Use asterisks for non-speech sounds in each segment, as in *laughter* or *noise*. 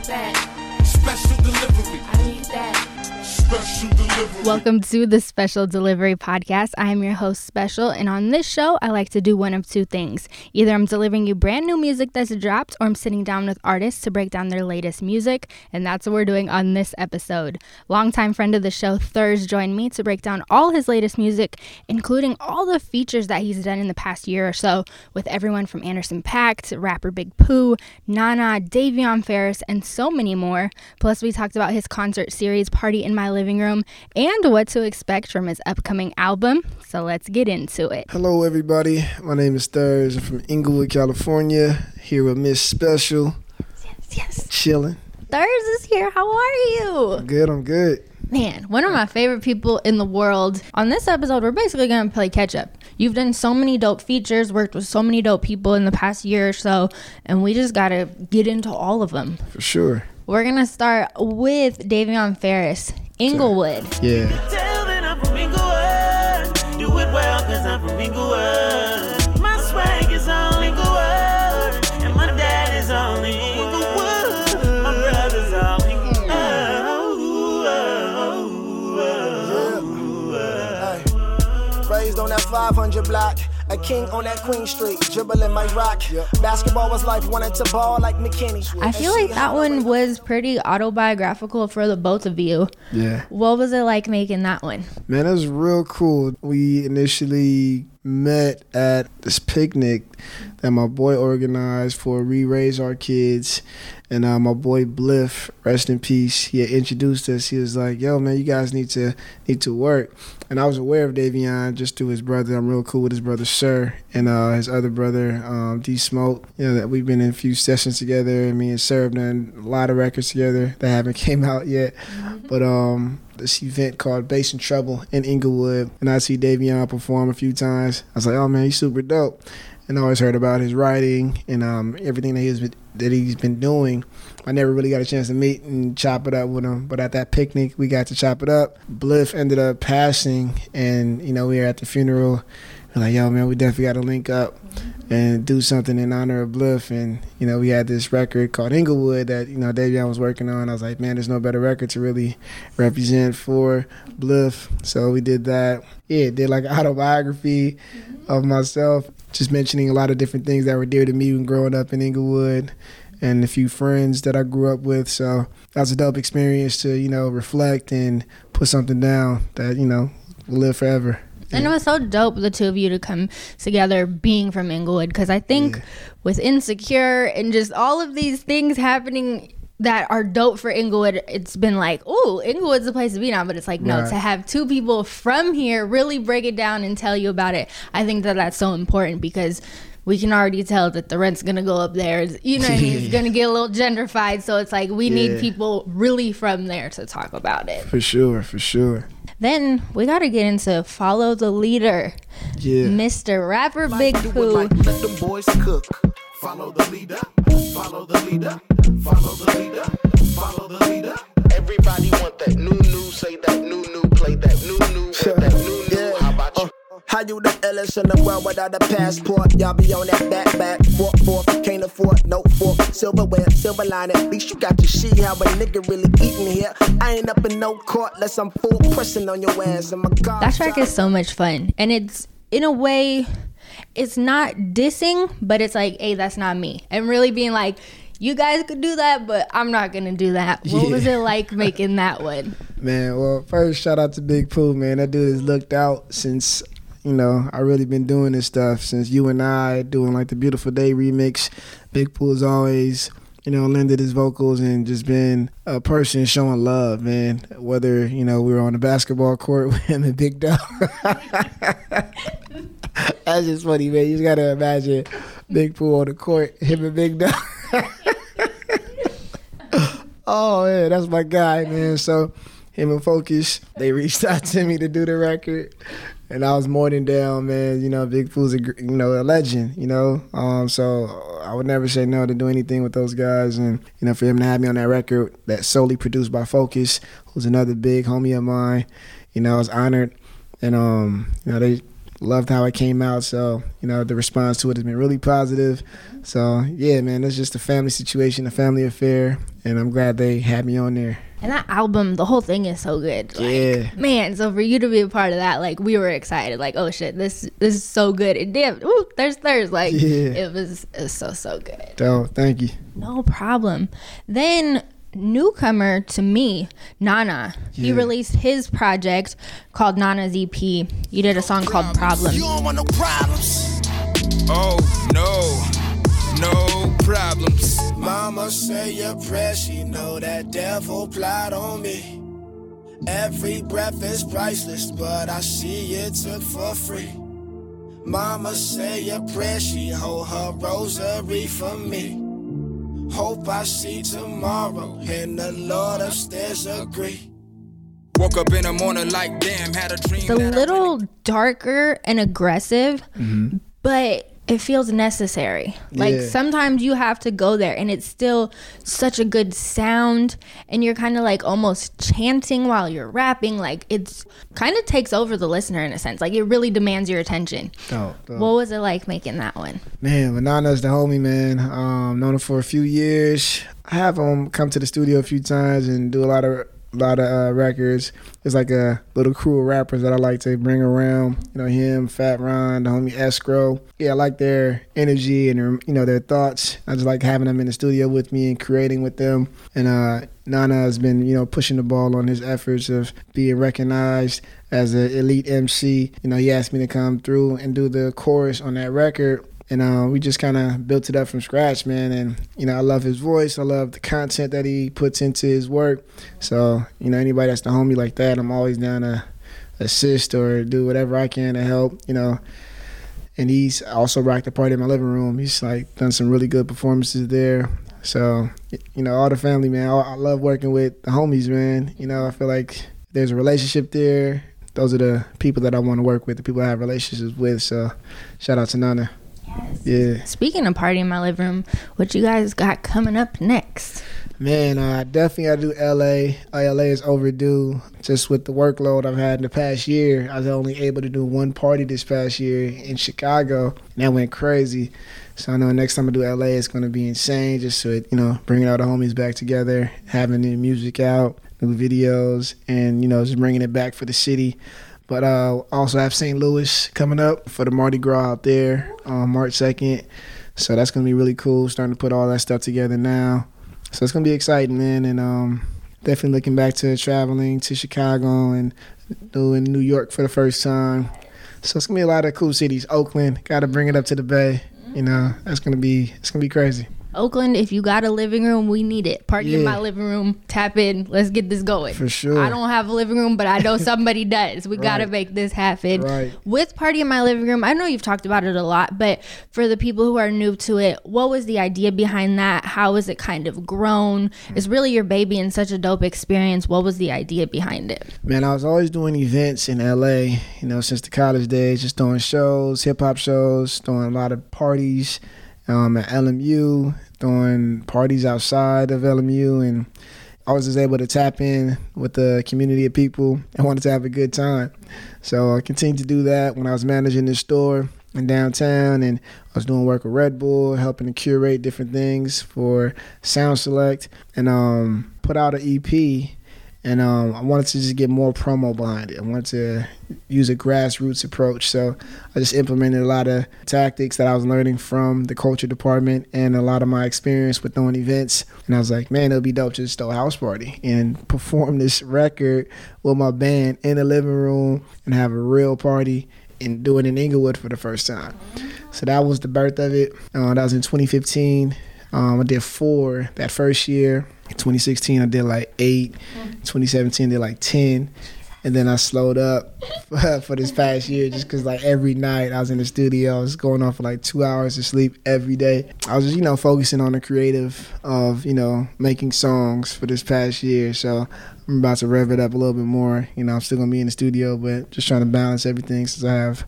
that. Special delivery. I need that. Welcome to the Special Delivery Podcast. I am your host, Special, and on this show, I like to do one of two things. Either I'm delivering you brand new music that's dropped, or I'm sitting down with artists to break down their latest music, and that's what we're doing on this episode. Longtime friend of the show, Thurz, joined me to break down all his latest music, including all the features that he's done in the past year or so with everyone from Anderson .Paak to rapper Big Pooh, Nana, Davion Farris, and so many more. Plus, we talked about his concert series, Party in My Living living room and what to expect from his upcoming album. So let's get into it. Hello, everybody. My name is Thurz. I'm from Inglewood, California. Here with Miss Special. Yes, yes. Chilling. Thurz is here. How are you? I'm good. I'm good. Man, one of my favorite people in the world. On this episode, we're basically going to play catch up. You've done so many dope features, worked with so many dope people in the past year or so, and we just got to get into all of them. For sure. We're going to start with Davion Farris. Inglewood. Yeah. Raised on that 500 block a king on that Queen Street, dribbling my rock. Basketball was life, wanted to ball like McKinney. I feel like that one was pretty autobiographical for the both of you. Yeah. What was it like making that one? Man, it was real cool. We initially met at this picnic that my boy organized for Re Raise Our Kids. And uh, my boy Bliff, rest in peace, he had introduced us. He was like, "Yo, man, you guys need to need to work." And I was aware of Davion just through his brother. I'm real cool with his brother Sir and uh, his other brother um, D Smoke. You know that we've been in a few sessions together. And me and Sir have done a lot of records together that haven't *laughs* came out yet. Mm-hmm. But um, this event called Bass and Trouble in Inglewood, and I see Davion perform a few times. I was like, "Oh man, he's super dope." And always heard about his writing and um, everything that he's been, that he's been doing. I never really got a chance to meet and chop it up with him, but at that picnic we got to chop it up. Bliff ended up passing, and you know we were at the funeral. We're like, yo, man, we definitely got to link up and do something in honor of Bliff. And you know, we had this record called Inglewood that you know Davion was working on. I was like, man, there's no better record to really represent for Bliff. So we did that. Yeah, did like an *laughs* autobiography of myself just mentioning a lot of different things that were dear to me when growing up in Inglewood and a few friends that I grew up with. So that was a dope experience to, you know, reflect and put something down that, you know, will live forever. And it was so dope, the two of you to come together being from Inglewood, because I think yeah. with Insecure and just all of these things happening that are dope for Inglewood, it's been like, oh, Inglewood's the place to be now. But it's like, no, right. to have two people from here really break it down and tell you about it, I think that that's so important because we can already tell that the rent's gonna go up there. You know, it's *laughs* gonna get a little gentrified. So it's like we yeah. need people really from there to talk about it. For sure, for sure. Then we gotta get into follow the leader. Yeah, Mr. Rapper Big Pooh. Follow the leader, follow the leader, follow the leader, follow the leader. Everybody want that new new, say that new new, play that new new, that new new. Yeah. How about you? Uh, how you the illest in the world without a passport? Y'all be on that back back, fork fork, can't afford no fork, silverware, silver lining. At least you got to see how a nigga really eating here. I ain't up in no court unless I'm full pressing on your ass. And my God, that track is so much fun, and it's in a way it's not dissing, but it's like, hey, that's not me. And really being like, you guys could do that, but I'm not gonna do that. What yeah. was it like making that one? *laughs* Man, well, first shout out to Big Pooh, man. That dude has looked out since you know I really been doing this stuff since you and I doing like the Beautiful Day remix. Big Pooh is always you know, lended his vocals and just been a person showing love, man. Whether, you know, we were on the basketball court *laughs* with him and Big Dog. *laughs* That's just funny, man. You just gotta imagine Big Pooh on the court, him and Big Dog. Oh yeah, that's my guy, man. So him and Focus, they reached out to me to do the record. And I was more than down, man. You know, Big Pooh's a you know a legend. You know, um, so I would never say no to do anything with those guys. And you know, for him to have me on that record that's solely produced by Focus, who's another big homie of mine. You know, I was honored, and um, you know, they loved how it came out. So, you know, the response to it has been really positive. So, yeah, man, it's just a family situation, a family affair, and I'm glad they had me on there. And that album, the whole thing is so good. Like, yeah. Man, so for you to be a part of that, like we were excited. Like, oh shit, this this is so good. It did. Ooh, there's there's like yeah. it was it was so so good. Oh, thank you. No problem. Then newcomer to me, Nana. Yeah. He released his project called Nana's EP. You did a song called Problems. You don't want no problems. Oh no, no problems. Mama say your prayer, she know that devil plot on me. Every breath is priceless, but I see it took for free. Mama say your prayer, she hold her rosary for me. Hope I see tomorrow, and the Lord upstairs agree. Woke up in the morning like damn, had a dream. It's a little darker and aggressive, mm-hmm. but it feels necessary. Like yeah. sometimes you have to go there and it's still such a good sound and you're kind of like almost chanting while you're rapping like it's kind of takes over the listener in a sense. Like it really demands your attention. Oh, oh. What was it like making that one? Man, Manana's the homie, man. Um known him for a few years. I have him come to the studio a few times and do a lot of a lot of uh, records. It's like a little crew of rappers that I like to bring around. You know, him, Fat Ron, the homie Escrow. Yeah, I like their energy and their, you know their thoughts. I just like having them in the studio with me and creating with them. And uh, Nana has been you know pushing the ball on his efforts of being recognized as an elite MC. You know, he asked me to come through and do the chorus on that record and uh, we just kind of built it up from scratch, man. And you know, I love his voice. I love the content that he puts into his work. So you know, anybody that's the homie like that, I'm always down to assist or do whatever I can to help. You know. And he's also rocked the party in my living room. He's like done some really good performances there. So, you know, all the family, man. I love working with the homies, man. You know, I feel like there's a relationship there. Those are the people that I want to work with, the people I have relationships with. So, shout out to Nana. Yeah. Speaking of party in my living room, what you guys got coming up next? Man, I uh, definitely got to do LA. LA is overdue. Just with the workload I've had in the past year, I was only able to do one party this past year in Chicago, and that went crazy. So I know next time I do LA, it's going to be insane. Just so it, you know, bringing all the homies back together, having the music out, new videos, and you know, just bringing it back for the city. But uh, also have St. Louis coming up for the Mardi Gras out there on March 2nd. So that's gonna be really cool. Starting to put all that stuff together now. So it's gonna be exciting, man. And um, definitely looking back to traveling to Chicago and doing New York for the first time. So it's gonna be a lot of cool cities. Oakland, got to bring it up to the Bay. You know, that's gonna be it's gonna be crazy. Oakland, if you got a living room, we need it. Party yeah. in my living room, tap in, let's get this going. For sure. I don't have a living room, but I know *laughs* somebody does. We right. got to make this happen. Right. With Party in my living room, I know you've talked about it a lot, but for the people who are new to it, what was the idea behind that? How has it kind of grown? Mm-hmm. It's really your baby and such a dope experience. What was the idea behind it? Man, I was always doing events in LA, you know, since the college days, just doing shows, hip hop shows, doing a lot of parties um, at LMU, throwing parties outside of LMU, and I was just able to tap in with the community of people *laughs* and wanted to have a good time. So I continued to do that when I was managing this store in downtown, and I was doing work with Red Bull, helping to curate different things for Sound Select, and um, put out an EP and um, I wanted to just get more promo behind it. I wanted to use a grassroots approach. So I just implemented a lot of tactics that I was learning from the culture department and a lot of my experience with throwing events. And I was like, man, it'll be dope to just throw a house party and *laughs* perform this record with my band in the living room and have a real party and do it in Inglewood for the first time. So that was the birth of it. Uh, that was in 2015. Um, I did four that first year. 2016, I did like eight. Mm-hmm. 2017, I did like 10. And then I slowed up *laughs* for this past year just because, like, every night I was in the studio, I was going on for like two hours of sleep every day. I was just, you know, focusing on the creative of, you know, making songs for this past year. So I'm about to rev it up a little bit more. You know, I'm still going to be in the studio, but just trying to balance everything since I have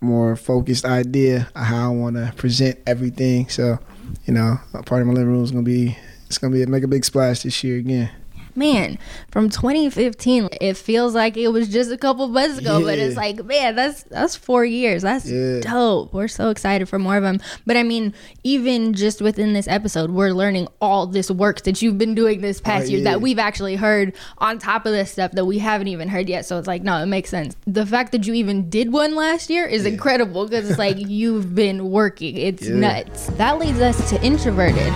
more focused idea of how I want to present everything. So, you know, a part of my living room is going to be it's gonna be make a big splash this year again. man, from 2015, it feels like it was just a couple months ago, yeah. but it's like, man, that's that's four years. That's yeah. dope. We're so excited for more of them. But I mean, even just within this episode, we're learning all this work that you've been doing this past oh, year yeah. that we've actually heard on top of this stuff that we haven't even heard yet. So it's like, no, it makes sense. The fact that you even did one last year is incredible because it's like *laughs* you've been working. It's nuts. That leads us to introverted.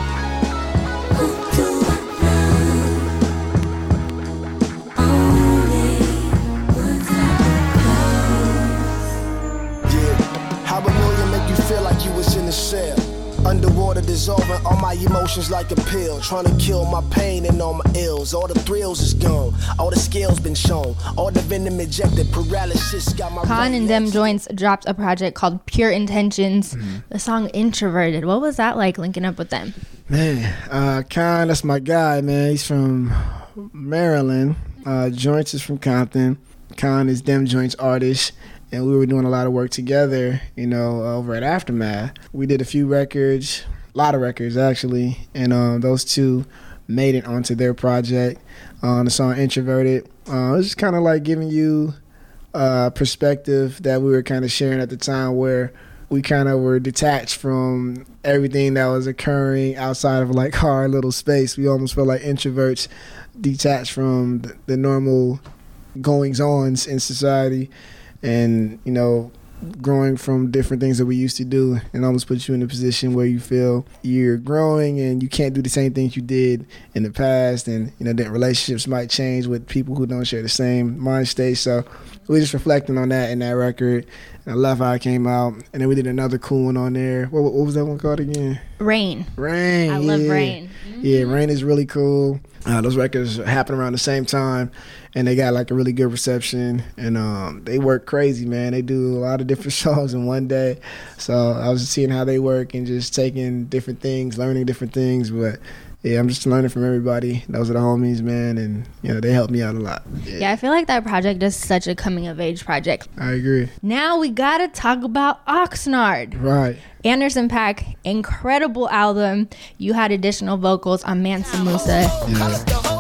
Underwater dissolving all my emotions like a pill. Trying to kill my pain and all my ills. All the thrills is gone. All the scales been shown. All the venom ejected. Paralysis got my. Con and Dem Jointz dropped a project called Pure Intentions. Mm-hmm. The song Introverted. What was that like linking up with them? Man, uh, Con, that's my guy, man. He's from Maryland. Uh, Jointz is from Compton. Con is Dem Jointz artist and we were doing a lot of work together, you know, over at Aftermath. We did a few records, a lot of records actually, and um, those two made it onto their project on uh, the song Introverted. Uh, it was just kind of like giving you a perspective that we were kind of sharing at the time where we kind of were detached from everything that was occurring outside of like our little space. We almost felt like introverts detached from the, the normal goings ons in society and you know growing from different things that we used to do and almost puts you in a position where you feel you're growing and you can't do the same things you did in the past and you know that relationships might change with people who don't share the same mind state so we just reflecting on that in that record and I love how it came out and then we did another cool one on there what, what was that one called again Rain Rain I yeah. love Rain mm-hmm. yeah Rain is really cool uh, those records happen around the same time, and they got like a really good reception. And um, they work crazy, man. They do a lot of different *laughs* songs in one day. So I was seeing how they work and just taking different things, learning different things. But yeah, I'm just learning from everybody. Those are the homies, man, and you know they helped me out a lot. Yeah. yeah, I feel like that project is such a coming of age project. I agree. Now we gotta talk about Oxnard. Right. Anderson .Paak, incredible album. You had additional vocals on Mansa Musa. Yeah.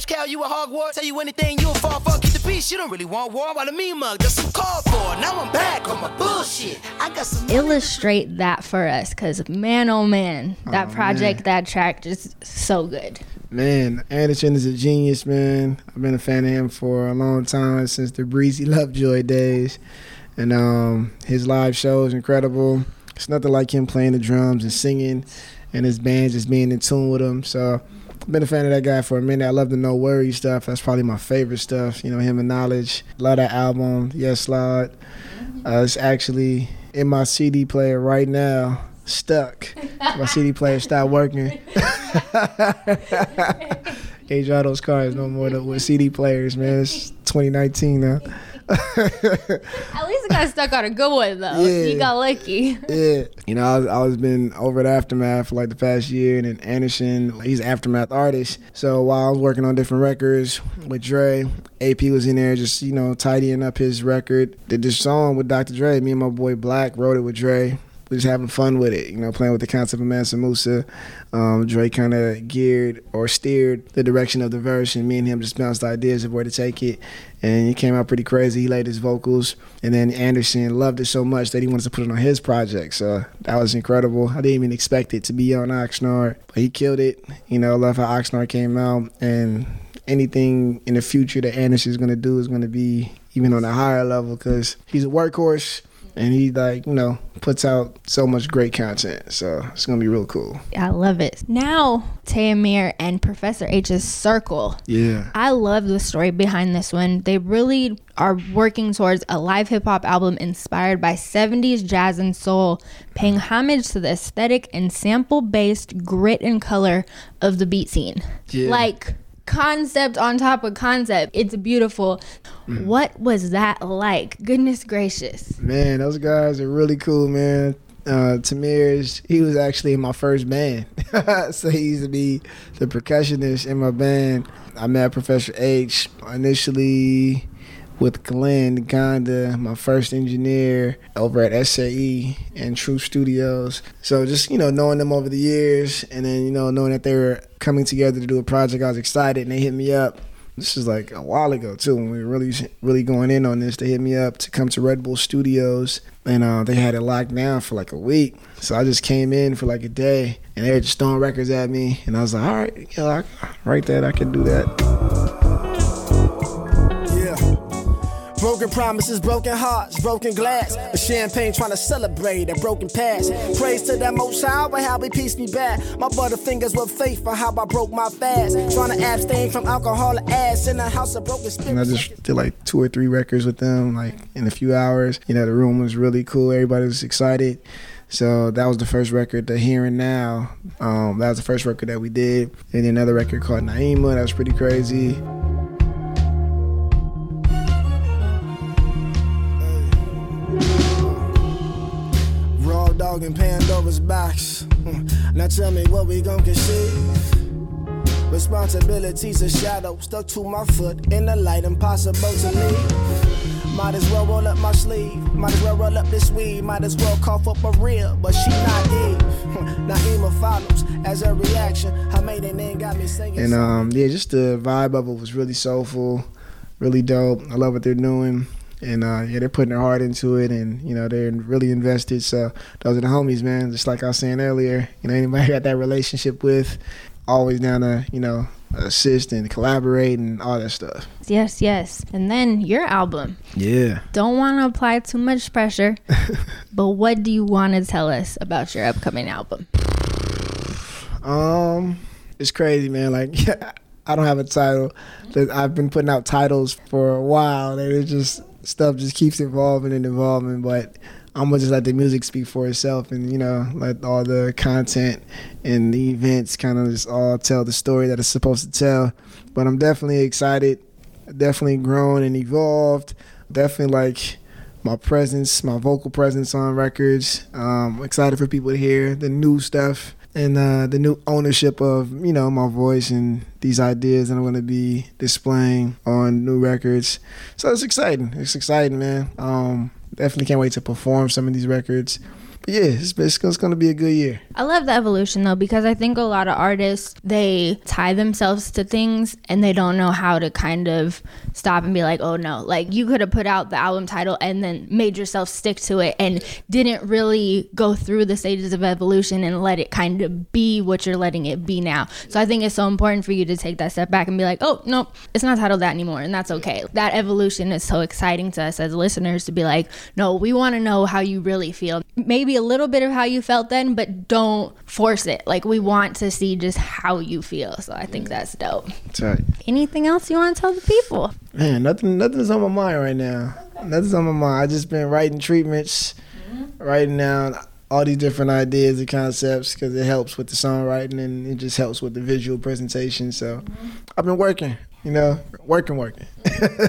Cash cow. You a Hogwarts. Tell you anything, you a fall for. Keep the peace. You don't really want war. While the mean mug, that's some call for. Now I'm back on my bullshit. I got some. Illustrate that for us, cause man, oh man, that oh, project, man. that track, just so good. Man, Anderson is a genius, man. I've been a fan of him for a long time since the Breezy Lovejoy days, and um, his live show is incredible. It's nothing like him playing the drums and singing, and his band just being in tune with him. So I've been a fan of that guy for a minute. I love the No Worry stuff. That's probably my favorite stuff. You know, him and Knxwledge. Love that album. Yes, Lord. Uh, it's actually in my CD player right now. Stuck. my CD player stopped working. *laughs* Can't drive those cars no more with CD players, man. It's 2019 now. *laughs* At least it got stuck on a good one though. Yeah. You got lucky. Yeah. You know, I was, I was been over at Aftermath for like the past year, and then Anderson, he's an Aftermath artist. So while I was working on different records with Dre, AP was in there just you know tidying up his record. Did this song with Dr. Dre. Me and my boy Black wrote it with Dre we just having fun with it, you know, playing with the concept of Mansa Musa. Um, Dre kind of geared or steered the direction of the verse, and me and him just bounced ideas of where to take it. And it came out pretty crazy. He laid his vocals, and then Anderson loved it so much that he wanted to put it on his project. So that was incredible. I didn't even expect it to be on Oxnard, but he killed it. You know, love how Oxnard came out, and anything in the future that Anderson is going to do is going to be even on a higher level because he's a workhorse and he like you know puts out so much great content. So it's gonna be real cool. I love it. Now Tamir and professor h's circle. Yeah. I love the story behind this one. They really are working towards a live hip-hop album inspired by 70s jazz and soul paying homage to the aesthetic and sample-based grit and color of the beat scene. Yeah. like concept on top of concept. It's beautiful. Mm. What was that like? Goodness gracious. Man, those guys are really cool, man. Uh, Tamir's, he was actually in my first band. *laughs* so he used to be the percussionist in my band. I met Professor H initially with Glenn Gonda, my first engineer over at SAE and True Studios. So just, you know, knowing them over the years and then, you know, knowing that they were coming together to do a project, I was excited and they hit me up. This is like a while ago too, when we were really, really going in on this. They hit me up to come to Red Bull Studios, and uh, they had it locked down for like a week. So I just came in for like a day, and they were just throwing records at me, and I was like, all right, yeah, I, write that, I can do that. Broken promises, broken hearts, broken glass. A champagne trying to celebrate a broken past. Praise to that most high, but how he pieced me back. My butterfingers were faith for how I broke my fast. Trying to abstain from alcohol and ass in a house of broken spirits. And I just did like two or three records with them, like in a few hours. You know, the room was really cool. Everybody was excited. So that was the first record, The Here and Now. Um, that was the first record that we did. And then another record called Naima, that was pretty crazy. In Pandora's box. Hmm. Now tell me what we gon' conceive. Responsibilities a shadow stuck to my foot in the light, impossible to leave. Might as well roll up my sleeve. Might as well roll up this weed. Might as well cough up a real, but she naive. Naima follows as a reaction. Her maiden name got me singing. And um, yeah, just the vibe of it was really soulful, really dope. I love what they're doing and uh, yeah, they're putting their heart into it, and you know they're really invested. So those are the homies, man. Just like I was saying earlier, you know anybody *laughs* got that relationship with, always down to you know assist and collaborate and all that stuff. Yes, yes. And then your album. Yeah. Don't want to apply too much pressure, *laughs* but what do you want to tell us about your upcoming album? Um, it's crazy, man. Like. *laughs* I don't have a title. I've been putting out titles for a while, and it's just stuff just keeps evolving and evolving. But I'm gonna just let the music speak for itself, and you know, let all the content and the events kind of just all tell the story that it's supposed to tell. But I'm definitely excited, definitely grown and evolved. Definitely like my presence, my vocal presence on records. Um, excited for people to hear the new stuff and uh, the new ownership of you know my voice and these ideas that I'm going to be displaying on new records. So it's exciting. It's exciting, man. Um, definitely can't wait to perform some of these records yeah, it's, it's, it's going to be a good year. I love the evolution though because I think a lot of artists they tie themselves to things and they don't know how to kind of stop and be like, oh no, like you could have put out the album title and then made yourself stick to it and didn't really go through the stages of evolution and let it kind of be what you're letting it be now. So I think it's so important for you to take that step back and be like, oh no, it's not titled that anymore, and that's okay. That evolution is so exciting to us as listeners to be like, no, we want to know how you really feel. Maybe a little bit of how you felt then, but don't force it. Like we want to see just how you feel. So I think that's dope. That's right. Anything else you want to tell the people? Man, nothing nothing's on my mind right now. Nothing's on my mind. I just been writing treatments, mm-hmm. writing down all these different ideas and concepts because it helps with the songwriting and it just helps with the visual presentation. So mm-hmm. I've been working you know, working, working.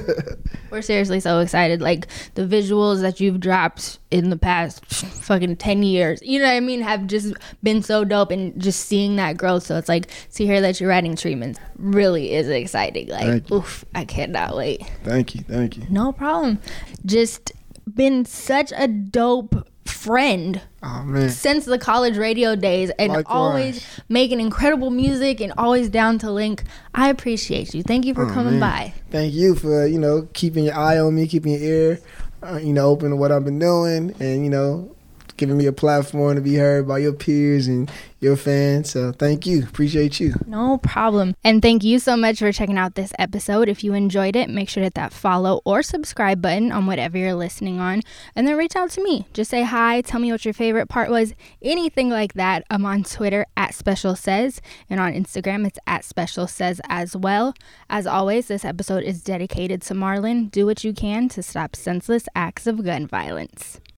*laughs* We're seriously so excited. Like the visuals that you've dropped in the past *laughs* fucking 10 years, you know what I mean, have just been so dope and just seeing that growth. So it's like to hear that you're writing treatments really is exciting. Like, oof, I cannot wait. Thank you. Thank you. No problem. Just been such a dope friend oh, since the college radio days and Likewise. always making incredible music and always down to link. I appreciate you. Thank you for oh, coming man. by. Thank you for, you know, keeping your eye on me, keeping your ear, uh, you know, open to what I've been doing and, you know, giving me a platform to be heard by your peers and your fans. So thank you. Appreciate you. No problem. And thank you so much for checking out this episode. If you enjoyed it, make sure to hit that follow or subscribe button on whatever you're listening on. And then reach out to me. Just say hi, tell me what your favorite part was, anything like that. I'm on Twitter at Special Says, and on Instagram it's at Special Says as well. As always, this episode is dedicated to Marlon. Do what you can to stop senseless acts of gun violence.